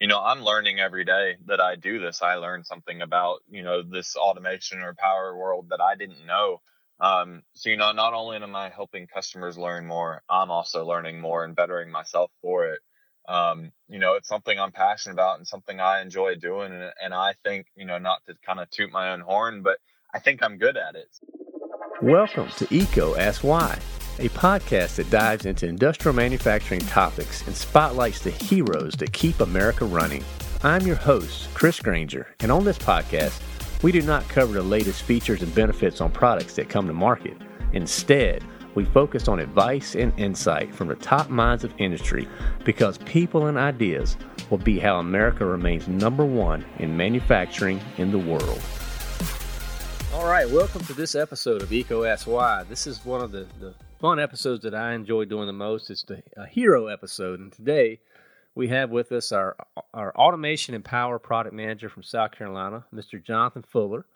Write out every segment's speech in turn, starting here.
you know, I'm learning every day that I do this. I learn something about, you know, this automation or power world that I didn't know. Um, so, you know, not only am I helping customers learn more, I'm also learning more and bettering myself for it. Um, you know, it's something I'm passionate about and something I enjoy doing. And, and I think, you know, not to kind of toot my own horn, but I think I'm good at it. Welcome to EECO Ask Why a podcast that dives into industrial manufacturing topics and spotlights the heroes that keep America running. I'm your host, Chris Granger, and on this podcast, we do not cover the latest features and benefits on products that come to market. Instead, we focus on advice and insight from the top minds of industry because people and ideas will be how America remains number one in manufacturing in the world. All right, welcome to this episode of EECO Ask Why. This is one of the, the fun episodes that I enjoy doing the most. It's the a hero episode, and today we have with us our our automation and power product manager from South Carolina, Mr. Jonathan Fuller.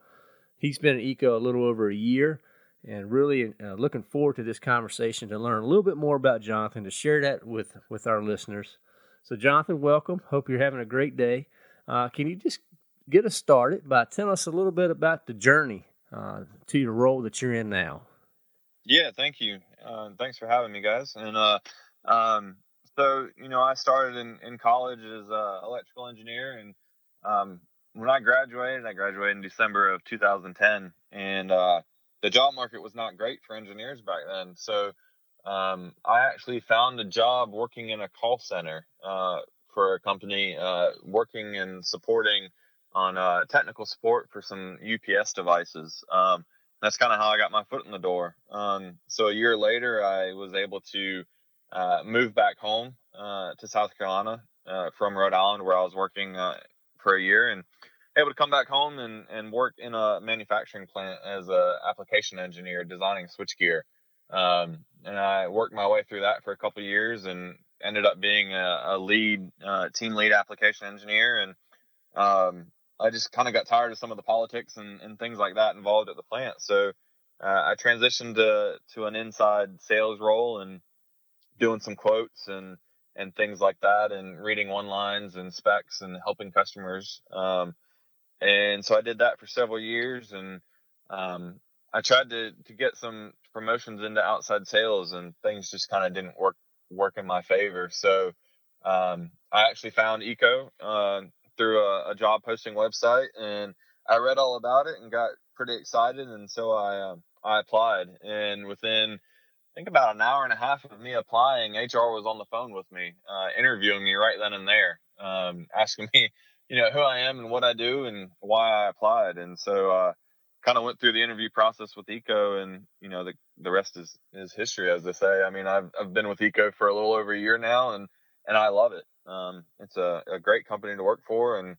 He's been at EECO a little over a year, and really uh, looking forward to this conversation to learn a little bit more about Jonathan to share that with with our listeners. So, Jonathan, welcome. Hope you're having a great day. Uh, can you just get us started by telling us a little bit about the journey uh, to your role that you're in now? Yeah, thank you. Uh, thanks for having me, guys. And uh, um, so, you know, I started in, in college as an electrical engineer. And um, when I graduated, I graduated in December of 2010. And uh, the job market was not great for engineers back then. So um, I actually found a job working in a call center uh, for a company, uh, working and supporting on uh, technical support for some UPS devices. Um, that's kind of how I got my foot in the door. Um, so a year later, I was able to uh, move back home uh, to South Carolina uh, from Rhode Island, where I was working uh, for a year, and able to come back home and, and work in a manufacturing plant as a application engineer designing switchgear. Um, and I worked my way through that for a couple years and ended up being a, a lead uh, team lead application engineer and um, I just kind of got tired of some of the politics and, and things like that involved at the plant. So uh, I transitioned to to an inside sales role and doing some quotes and and things like that, and reading one lines and specs and helping customers. Um, and so I did that for several years, and um, I tried to to get some promotions into outside sales, and things just kind of didn't work work in my favor. So um, I actually found EECO Uh, through a, a, job posting website, and I read all about it and got pretty excited, and so I um, I applied, and within I think about an hour and a half of me applying, HR was on the phone with me, uh, interviewing me right then and there, um, asking me, you know, who I am and what I do and why I applied, and so uh, kind of went through the interview process with EECO, and you know, the the rest is is history, as they say. I mean, I've I've been with EECO for a little over a year now, and and I love it. Um, it's a, a, great company to work for, and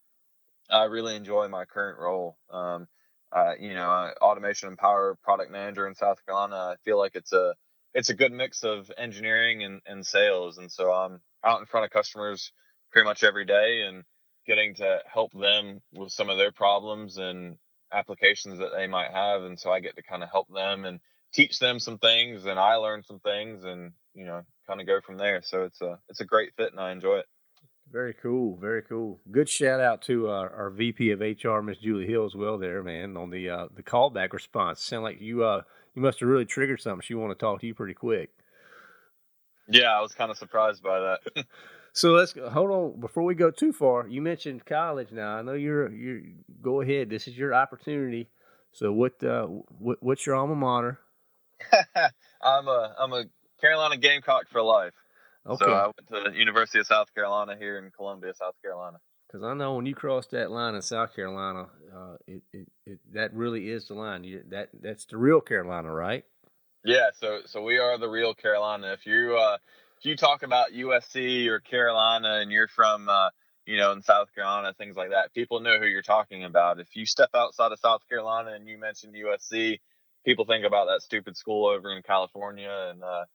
I really enjoy my current role. Um, uh, you know, automation and power product manager in South Carolina. I feel like it's a it's a good mix of engineering and, and sales, and so I'm out in front of customers pretty much every day and getting to help them with some of their problems and applications that they might have, and so I get to kind of help them and teach them some things, and I learn some things, and you know, kind of go from there. So it's a it's a great fit, and I enjoy it. Very cool, very cool. Good shout out to our, our VP of HR, Miss Julie Hill, as well. There, man, on the uh, the callback response. Sound like you uh you must have really triggered something. She want to talk to you pretty quick. Yeah, I was kind of surprised by that. so let's hold on before we go too far. You mentioned college. Now I know you're you go ahead. This is your opportunity. So what uh what, what's your alma mater? I'm a I'm a Carolina Gamecock for life. Okay. So I went to the University of South Carolina here in Columbia, South Carolina. Because I know when you cross that line in South Carolina, uh, it, it, it, that really is the line. You, that that's the real Carolina, right? Yeah. So so we are the real Carolina. If you uh, if you talk about USC or Carolina and you're from uh, you know in South Carolina, things like that, people know who you're talking about. If you step outside of South Carolina and you mention USC, people think about that stupid school over in California and uh,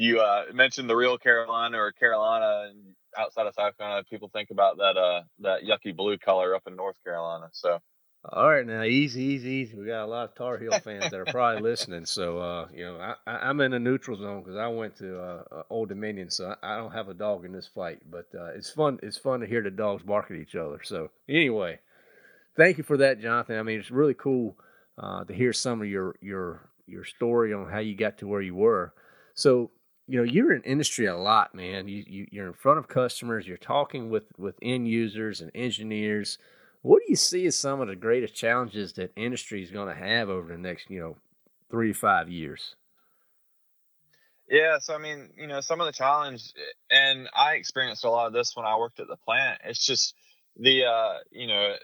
you uh, mentioned the real Carolina or Carolina and outside of South Carolina, people think about that uh, that yucky blue color up in North Carolina. So All right, now easy, easy, easy. We got a lot of Tar Heel fans that are probably listening. So, uh, you know, I, am in a neutral zone because I went to uh, uh, Old Dominion, so I, I, don't have a dog in this fight. But uh, it's fun. It's fun to hear the dogs bark at each other. So, anyway, thank you for that, Jonathan. I mean, it's really cool uh, to hear some of your your your story on how you got to where you were. So, you know, you're in industry a lot, man. You, you you're in front of customers. You're talking with with end users and engineers what do you see as some of the greatest challenges that industry is going to have over the next, you know, three five years? Yeah, so I mean, you know, some of the challenge, and I experienced a lot of this when I worked at the plant. It's just the, uh, you know,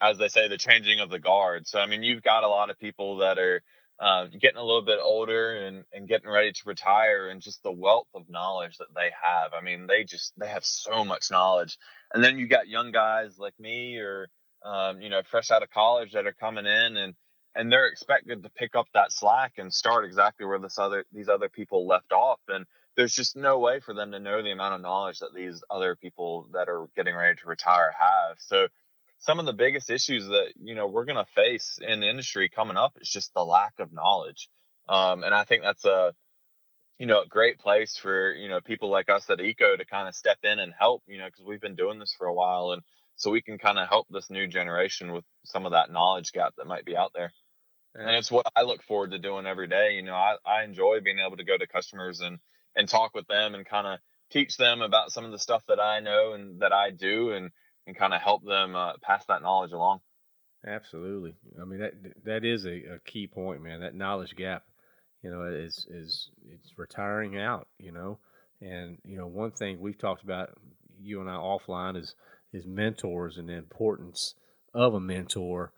as they say, the changing of the guard. So I mean, you've got a lot of people that are uh, getting a little bit older and, and getting ready to retire, and just the wealth of knowledge that they have. I mean, they just they have so much knowledge, and then you got young guys like me or um, you know fresh out of college that are coming in and and they're expected to pick up that slack and start exactly where this other these other people left off. And there's just no way for them to know the amount of knowledge that these other people that are getting ready to retire have. So some of the biggest issues that you know we're going to face in the industry coming up is just the lack of knowledge um, and i think that's a you know, a great place for, you know, people like us at EECO to kind of step in and help, you know, because we've been doing this for a while. And so we can kind of help this new generation with some of that knowledge gap that might be out there. Yeah. And it's what I look forward to doing every day. You know, I, I enjoy being able to go to customers and, and talk with them and kind of teach them about some of the stuff that I know and that I do and, and kind of help them uh, pass that knowledge along. Absolutely. I mean, that, that is a, a key point, man, that knowledge gap you know, is is it's retiring out, you know. And you know, one thing we've talked about, you and I offline, is is mentors and the importance of a mentor.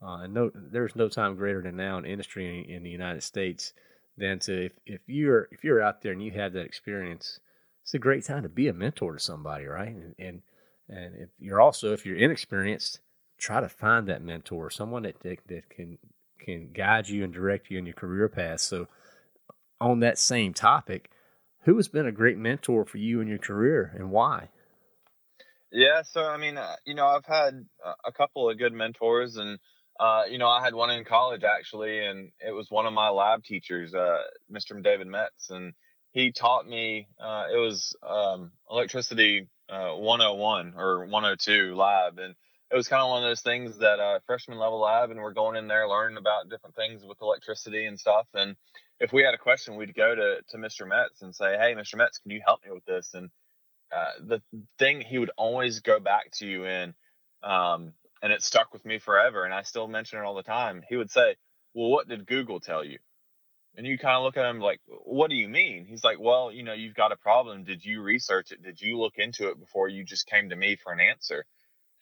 Uh, and no, there's no time greater than now in industry in, in the United States than to if, if you're if you're out there and you have that experience, it's a great time to be a mentor to somebody, right? And and, and if you're also if you're inexperienced, try to find that mentor, someone that that, that can can guide you and direct you in your career path. So, on that same topic, who has been a great mentor for you in your career and why? Yeah, so I mean, uh, you know, I've had a couple of good mentors, and uh, you know, I had one in college actually, and it was one of my lab teachers, uh, Mr. David Metz, and he taught me. Uh, it was um, electricity 101 uh, or 102 lab, and it was kind of one of those things that uh, freshman level lab, and we're going in there learning about different things with electricity and stuff. And if we had a question, we'd go to to Mr. Metz and say, "Hey, Mr. Metz, can you help me with this?" And uh, the thing he would always go back to you in, um, and it stuck with me forever, and I still mention it all the time. He would say, "Well, what did Google tell you?" And you kind of look at him like, "What do you mean?" He's like, "Well, you know, you've got a problem. Did you research it? Did you look into it before you just came to me for an answer?"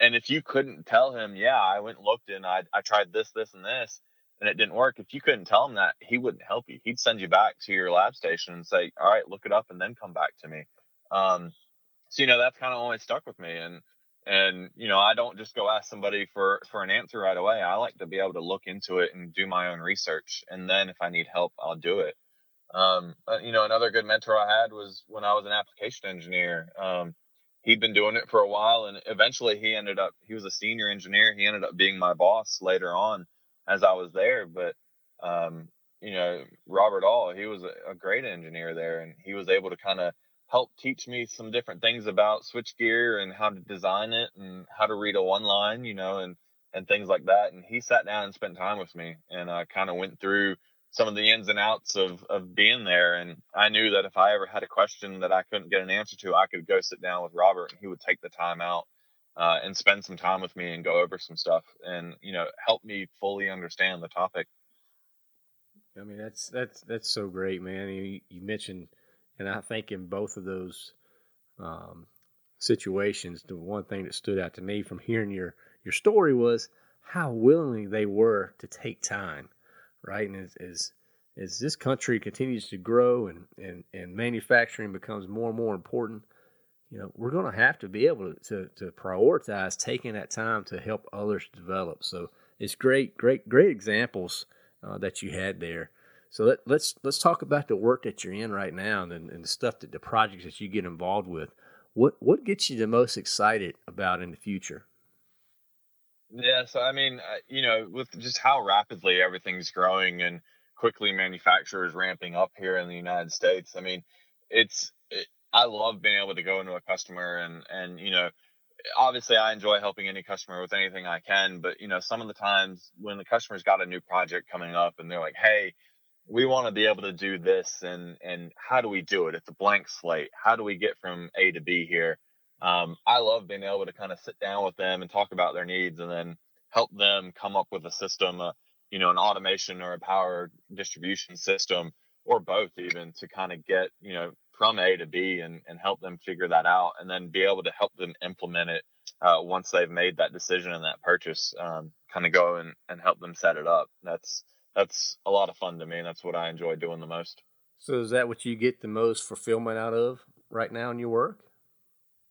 And if you couldn't tell him, yeah, I went and looked and I, I tried this, this, and this, and it didn't work, if you couldn't tell him that, he wouldn't help you. He'd send you back to your lab station and say, all right, look it up and then come back to me. Um, so, you know, that's kind of always stuck with me. And, and, you know, I don't just go ask somebody for, for an answer right away. I like to be able to look into it and do my own research. And then if I need help, I'll do it. Um, you know, another good mentor I had was when I was an application engineer. Um, he'd been doing it for a while and eventually he ended up he was a senior engineer he ended up being my boss later on as i was there but um, you know robert all he was a, a, great engineer there and he was able to kind of help teach me some different things about switchgear and how to design it and how to read a one line you know and and things like that. And he sat down and spent time with me and i kind of went through some of the ins and outs of of being there. And i knew that if i ever had a question that i couldn't get an answer to i could go sit down with robert and he would take the time out uh, and spend some time with me and go over some stuff and you know help me fully understand the topic. I mean that's that's that's so great man. You, you mentioned and i think in both of those um, situations the one thing that stood out to me from hearing your your story was how willingly they were to take time right? And as, as, as this country continues to grow and, and, and manufacturing becomes more and more important, you know, we're going to have to be able to, to, to prioritize taking that time to help others develop. So it's great, great, great examples uh, that you had there. So let, us let's, let's talk about the work that you're in right now and, and the stuff that the projects that you get involved with. What what gets you the most excited about in the future? Yeah, so I mean, you know, with just how rapidly everything's growing and quickly manufacturers ramping up here in the United States, I mean, it's it, I love being able to go into a customer and and you know, obviously I enjoy helping any customer with anything I can, but you know, some of the times when the customer's got a new project coming up and they're like, "Hey, we want to be able to do this and and how do we do it? It's a blank slate. How do we get from A to B here?" um, I love being able to kind of sit down with them and talk about their needs and then help them come up with a system, uh, you know, an automation or a power distribution system or both even to kind of get, you know, from A to B and, and help them figure that out and then be able to help them implement it uh, once they've made that decision and that purchase, um, kind of go and, and help them set it up. That's, that's a lot of fun to me. And that's what I enjoy doing the most. So is that what you get the most fulfillment out of right now in your work?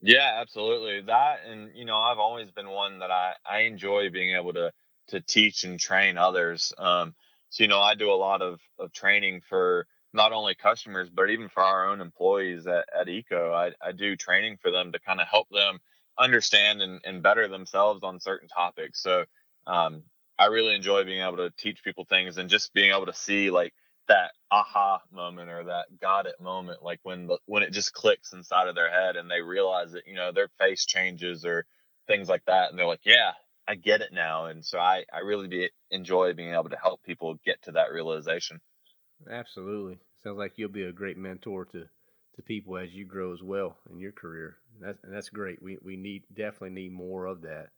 Yeah, absolutely. That and you know, I've always been one that I I enjoy being able to to teach and train others. Um, so you know, I do a lot of of training for not only customers but even for our own employees at, at EECO. I I do training for them to kind of help them understand and, and better themselves on certain topics. So um, I really enjoy being able to teach people things and just being able to see like that aha moment or that got it moment like when the when it just clicks inside of their head and they realize that you know their face changes or things like that and they're like yeah i get it now. And so i i really be, enjoy being able to help people get to that realization. Absolutely. Sounds like you'll be a great mentor to to people as you grow as well in your career. That's that's great. We we need definitely need more of that.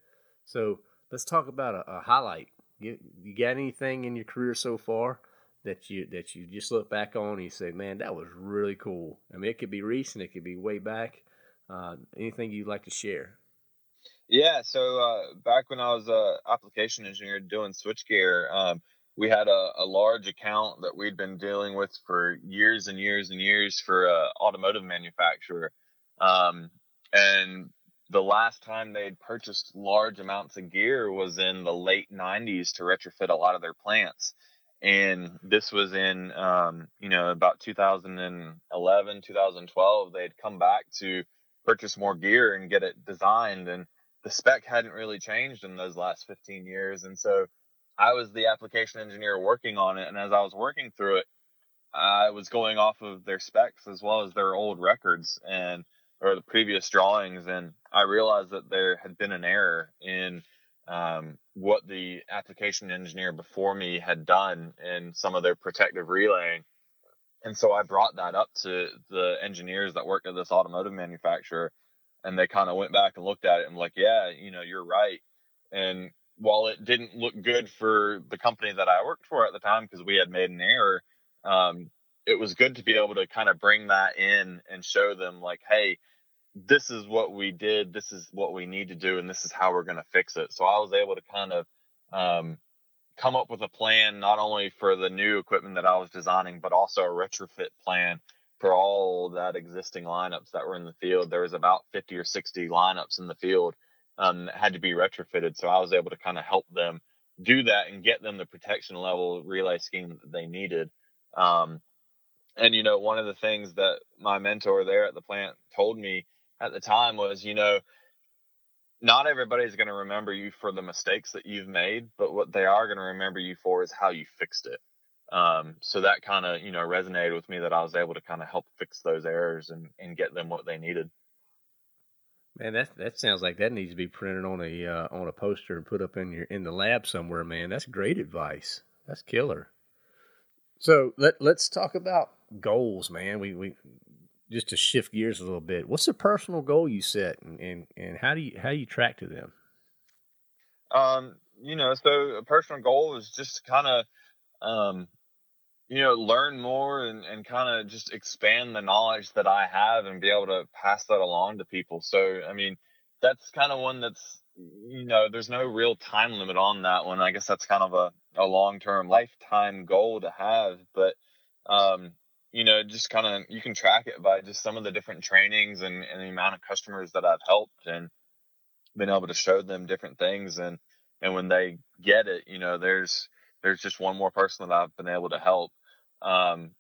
So let's talk about a, a highlight you, you got anything in your career so far that you that you just look back on and you say, man, that was really cool. I mean, it could be recent, it could be way back. Uh, anything you'd like to share? Yeah, so uh, back when I was a application engineer doing switchgear, um, we had a, a, large account that we'd been dealing with for years and years and years for a automotive manufacturer. Um, and the last time they'd purchased large amounts of gear was in the late 90s to retrofit a lot of their plants. And this was in um, you know about 2011 2012 they'd come back to purchase more gear and get it designed and the spec hadn't really changed in those last 15 years. And so i was the application engineer working on it and as i was working through it i was going off of their specs as well as their old records. And or the previous drawings and i realized that there had been an error in um, what the application engineer before me had done in some of their protective relaying. And so I brought that up to the engineers that work at this automotive manufacturer and they kind of went back and looked at it and like, yeah, you know, you're right. And while it didn't look good for the company that I worked for at the time because we had made an error, um, it was good to be able to kind of bring that in and show them like, hey, this is what we did, this is what we need to do, and this is how we're going to fix it. So I was able to kind of um, come up with a plan not only for the new equipment that I was designing, but also a retrofit plan for all that existing lineups that were in the field. There was about 50 or 60 lineups in the field um, that had to be retrofitted. So I was able to kind of help them do that and get them the protection level relay scheme that they needed. Um, and you know, one of the things that my mentor there at the plant told me at the time was, you know, not everybody's going to remember you for the mistakes that you've made, but what they are going to remember you for is how you fixed it. Um, so that kind of, you know, resonated with me that I was able to kind of help fix those errors and, and get them what they needed. Man, that that sounds like that needs to be printed on a uh, on a poster and put up in your in the lab somewhere, man. That's great advice. That's killer. So let let's talk about goals, man. We we just to shift gears a little bit, what's the personal goal you set, and and, and how do you how do you track to them? Um, you know, so a personal goal is just kind of, um, you know, learn more and and kind of just expand the knowledge that I have and be able to pass that along to people. So, I mean, that's kind of one that's you know, there's no real time limit on that one. I guess that's kind of a, a long term lifetime goal to have. But um, you know, just kind of you can track it by just some of the different trainings and, and the amount of customers that I've helped and been able to show them different things and and when they get it, you know, there's there's just one more person that I've been able to help. Um,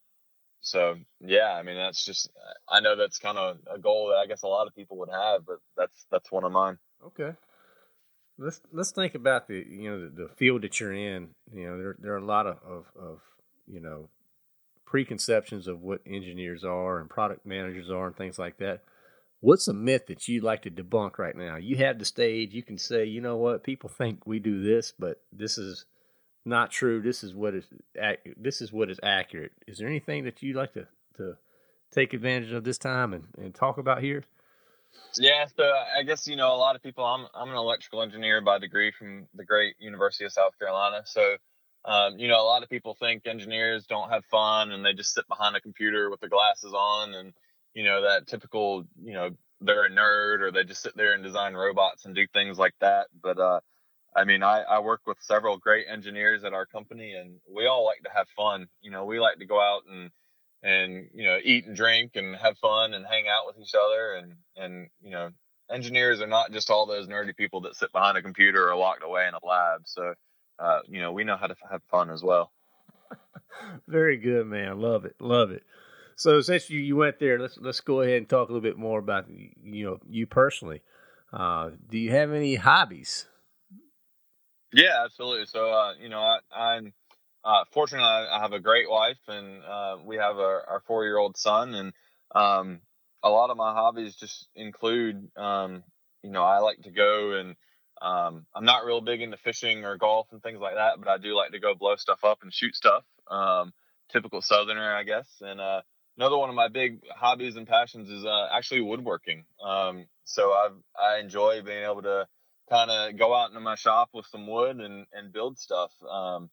so yeah, I mean that's just I know that's kind of a goal that I guess a lot of people would have, but that's that's one of mine. Okay. let's let's think about the you know the, the field that you're in. You know, there there are a lot of, of, of you know preconceptions of what engineers are and product managers are and things like that. What's a myth that you'd like to debunk right now? You have the stage. You can say, you know what, people think we do this, but this is not true. This is what is this is what is accurate. Is there anything that you'd like to to take advantage of this time and, and talk about here? Yeah, so I guess you know a lot of people. I'm I'm an electrical engineer by degree from the great University of South Carolina. So, um, you know, a lot of people think engineers don't have fun and they just sit behind a computer with their glasses on and you know that typical you know they're a nerd or they just sit there and design robots and do things like that. But uh, I mean, I, I work with several great engineers at our company, and we all like to have fun. You know, we like to go out and and you know eat and drink and have fun and hang out with each other and and you know engineers are not just all those nerdy people that sit behind a computer or locked away in a lab so uh, you know we know how to have fun as well. Very good man. Love it. Love it. So since you, you went there let's let's go ahead and talk a little bit more about you know you personally. Uh, do you have any hobbies? Yeah absolutely. So uh, you know I, i'm uh, fortunately, I have a great wife, and uh, we have our, our four year old son. And um, a lot of my hobbies just include, um, you know, I like to go and um, I'm not real big into fishing or golf and things like that, but I do like to go blow stuff up and shoot stuff. Um, typical Southerner, I guess. And uh, another one of my big hobbies and passions is uh, actually woodworking. Um, so I I enjoy being able to kind of go out into my shop with some wood and and build stuff. Um,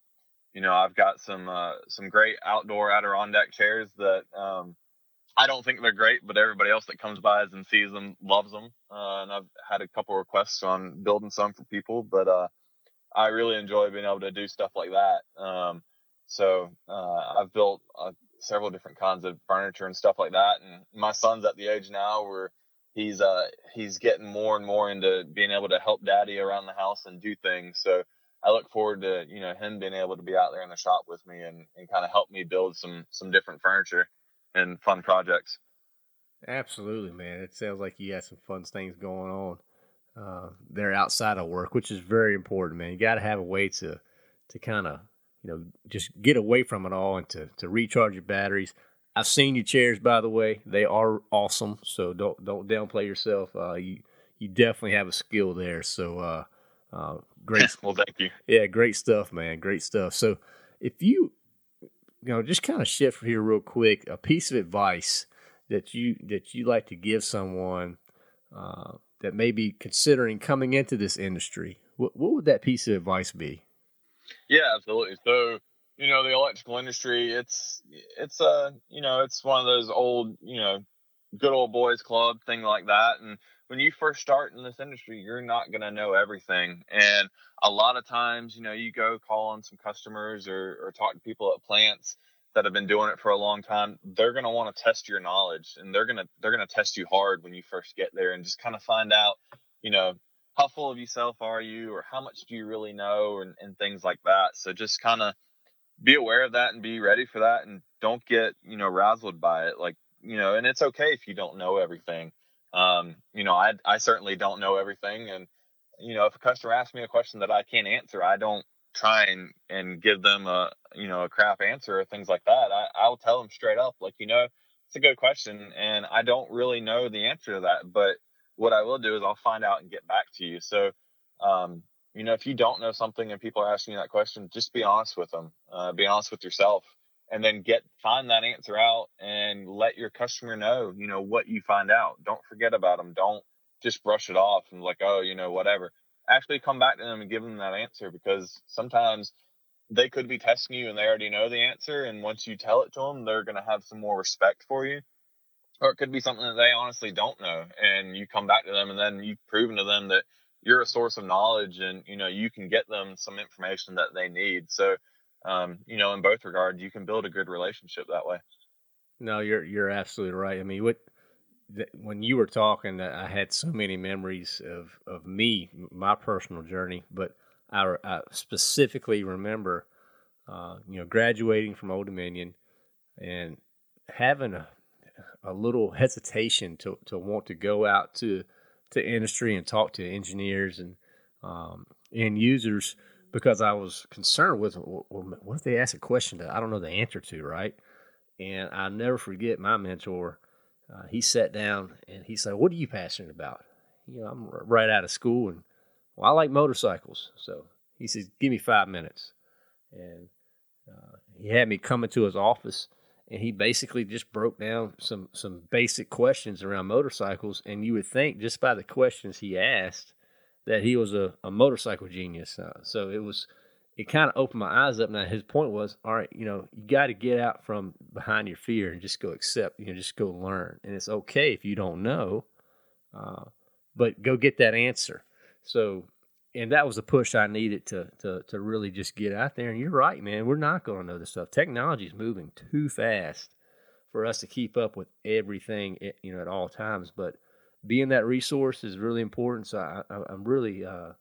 you know, I've got some uh, some great outdoor Adirondack chairs that um, I don't think they're great, but everybody else that comes by and sees them loves them. Uh, and I've had a couple requests on building some for people, but uh, I really enjoy being able to do stuff like that. Um, so uh, I've built uh, several different kinds of furniture and stuff like that. And my son's at the age now where he's uh, he's getting more and more into being able to help daddy around the house and do things. So I look forward to you know him being able to be out there in the shop with me and, and kind of help me build some some different furniture and fun projects. Absolutely, man. It sounds like you got some fun things going on uh, there outside of work, which is very important, man. You got to have a way to to kind of you know just get away from it all and to to recharge your batteries. I've seen your chairs, by the way; they are awesome. So don't don't downplay yourself. Uh, you you definitely have a skill there. So uh, uh, great. well, thank you. Yeah, great stuff, man. Great stuff. So, if you, you know, just kind of shift here real quick, a piece of advice that you that you like to give someone uh, that may be considering coming into this industry, what, what would that piece of advice be? Yeah, absolutely. So, you know, the electrical industry, it's it's a uh, you know, it's one of those old, you know, good old boys club thing like that, and when you first start in this industry, you're not going to know everything. And a lot of times, you know, you go call on some customers or, or talk to people at plants that have been doing it for a long time. They're going to want to test your knowledge and they're going to, they're going to test you hard when you first get there and just kind of find out, you know, how full of yourself are you or how much do you really know and, and things like that. So just kind of be aware of that and be ready for that and don't get, you know, razzled by it. Like, you know, and it's okay if you don't know everything um, you know, I I certainly don't know everything, and you know, if a customer asks me a question that I can't answer, I don't try and and give them a you know a crap answer or things like that. I I'll tell them straight up, like you know, it's a good question, and I don't really know the answer to that, but what I will do is I'll find out and get back to you. So, um, you know, if you don't know something and people are asking you that question, just be honest with them. Uh, be honest with yourself and then get find that answer out and let your customer know you know what you find out. Don't forget about them don't just brush it off and like oh you know whatever. Actually come back to them and give them that answer because sometimes they could be testing you and they already know the answer and once you tell it to them they're going to have some more respect for you. Or it could be something that they honestly don't know and you come back to them and then you've proven to them that you're a source of knowledge and you know you can get them some information that they need. So um, you know, in both regards, you can build a good relationship that way. No, you're you're absolutely right. I mean, what when you were talking, I had so many memories of of me, my personal journey, but I, I specifically remember, uh, you know, graduating from Old Dominion and having a a little hesitation to to want to go out to to industry and talk to engineers and um, end users because I was concerned with well, what if they ask a question that I don't know the answer to, right? And I never forget my mentor. Uh, he sat down and he said, "What are you passionate about?" You know, I'm right out of school, and well, I like motorcycles. So he says, "Give me five minutes," and uh, he had me come into his office, and he basically just broke down some some basic questions around motorcycles. And you would think just by the questions he asked that he was a, a motorcycle genius. Uh, so it was it kind of opened my eyes up. Now his point was, all right, you know, you got to get out from behind your fear and just go accept, you know, just go learn. And it's okay if you don't know, uh, but go get that answer. So, and that was a push I needed to to to really just get out there. And you're right, man. We're not going to know this stuff. Technology is moving too fast for us to keep up with everything, you know, at all times. But being that resource is really important. So I, am really uh,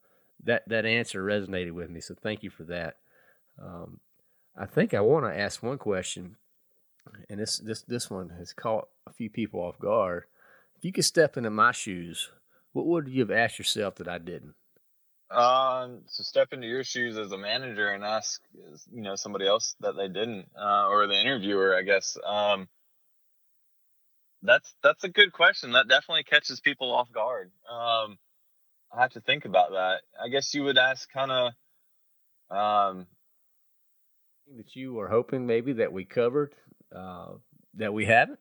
that that answer resonated with me. So thank you for that. Um, I think I want to ask one question, and this this this one has caught a few people off guard. If you could step into my shoes, what would you have asked yourself that I didn't? Um, so step into your shoes as a manager and ask, you know, somebody else that they didn't, uh, or the interviewer, I guess. Um, that's that's a good question. That definitely catches people off guard. Um, I have to think about that. I guess you would ask kind of um, that you were hoping maybe that we covered uh, that we haven't.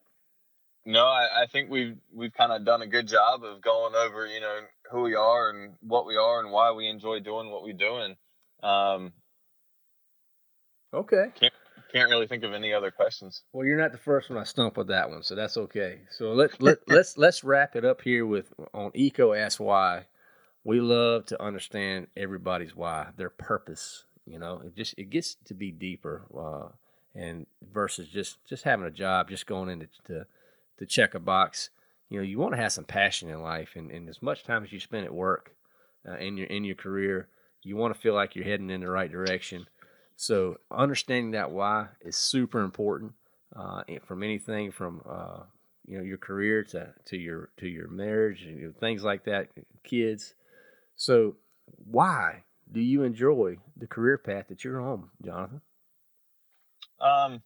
No, I, I think we've we've kind of done a good job of going over, you know, who we are and what we are and why we enjoy doing what we're doing. Um, okay. Can't can't really think of any other questions. Well, you're not the first one I stumped with that one, so that's okay. So let let let's let's wrap it up here with on EECO Ask Why. We love to understand everybody's why, their purpose. You know, it just it gets to be deeper, uh, and versus just just having a job, just going in to, to to check a box. You know, you want to have some passion in life, and, and as much time as you spend at work, uh, in your in your career, you want to feel like you're heading in the right direction so understanding that why is super important uh, from anything from uh, you know your career to, to your to your marriage and you know, things like that, kids. So why do you enjoy the career path that you're on, Jonathan? Um,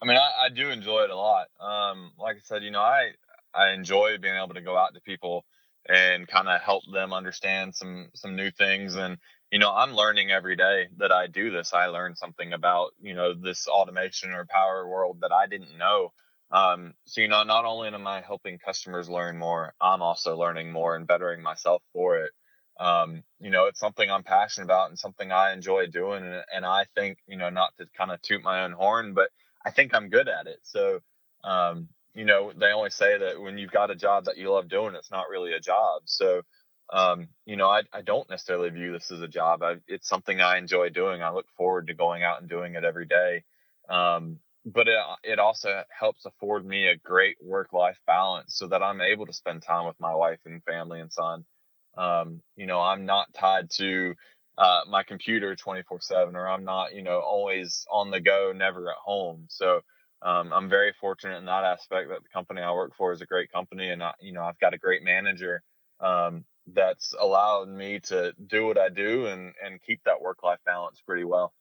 I mean, I, I do enjoy it a lot. Um, like I said, you know, I I enjoy being able to go out to people and kind of help them understand some some new things and you know, I'm learning every day that I do this. I learn something about, you know, this automation or power world that I didn't know. Um, so, you know, not only am I helping customers learn more, I'm also learning more and bettering myself for it. Um, you know, it's something I'm passionate about and something I enjoy doing. And, and I think, you know, not to kind of toot my own horn, but I think I'm good at it. So, um, you know, they only say that when you've got a job that you love doing, it's not really a job. So, um, you know, I, I don't necessarily view this as a job. I, it's something I enjoy doing. I look forward to going out and doing it every day. Um, but it, it also helps afford me a great work life balance so that I'm able to spend time with my wife and family and son. Um, you know, I'm not tied to uh, my computer 24 7 or I'm not, you know, always on the go, never at home. So, um, I'm very fortunate in that aspect that the company I work for is a great company and I, you know, I've got a great manager um, that's allowed me to do what I do and and keep that work life balance pretty well.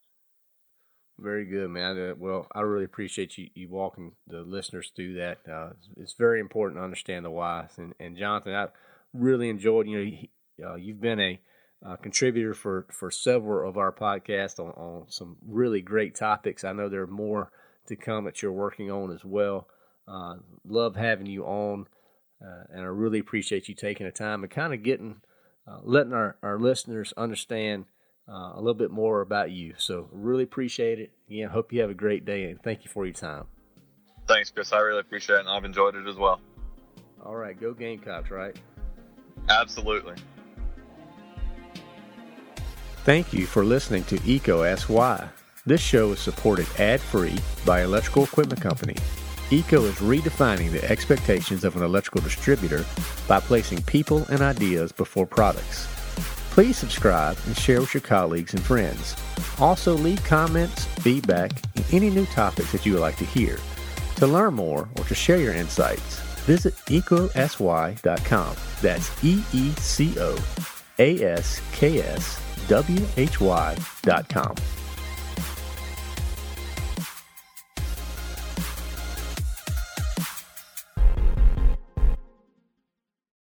Very good, man. Uh, well, I really appreciate you, you walking the listeners through that. Uh, it's very important to understand the why. And, and Jonathan, I really enjoyed. You know, uh, you've been a uh, contributor for for several of our podcasts on, on some really great topics. I know there are more to come that you're working on as well. Uh, love having you on. Uh, and I really appreciate you taking the time and kind of getting, uh, letting our, our listeners understand uh, a little bit more about you. So, really appreciate it. Again, hope you have a great day and thank you for your time. Thanks, Chris. I really appreciate it and I've enjoyed it as well. All right. Go Gamecocks, right? Absolutely. Thank you for listening to EECO Ask Why. This show is supported ad free by Electrical Equipment Company. EECO is redefining the expectations of an electrical distributor by placing people and ideas before products. Please subscribe and share with your colleagues and friends. Also, leave comments, feedback, and any new topics that you would like to hear. To learn more or to share your insights, visit eecoaskwhy.com. That's E E C O askswhy.com.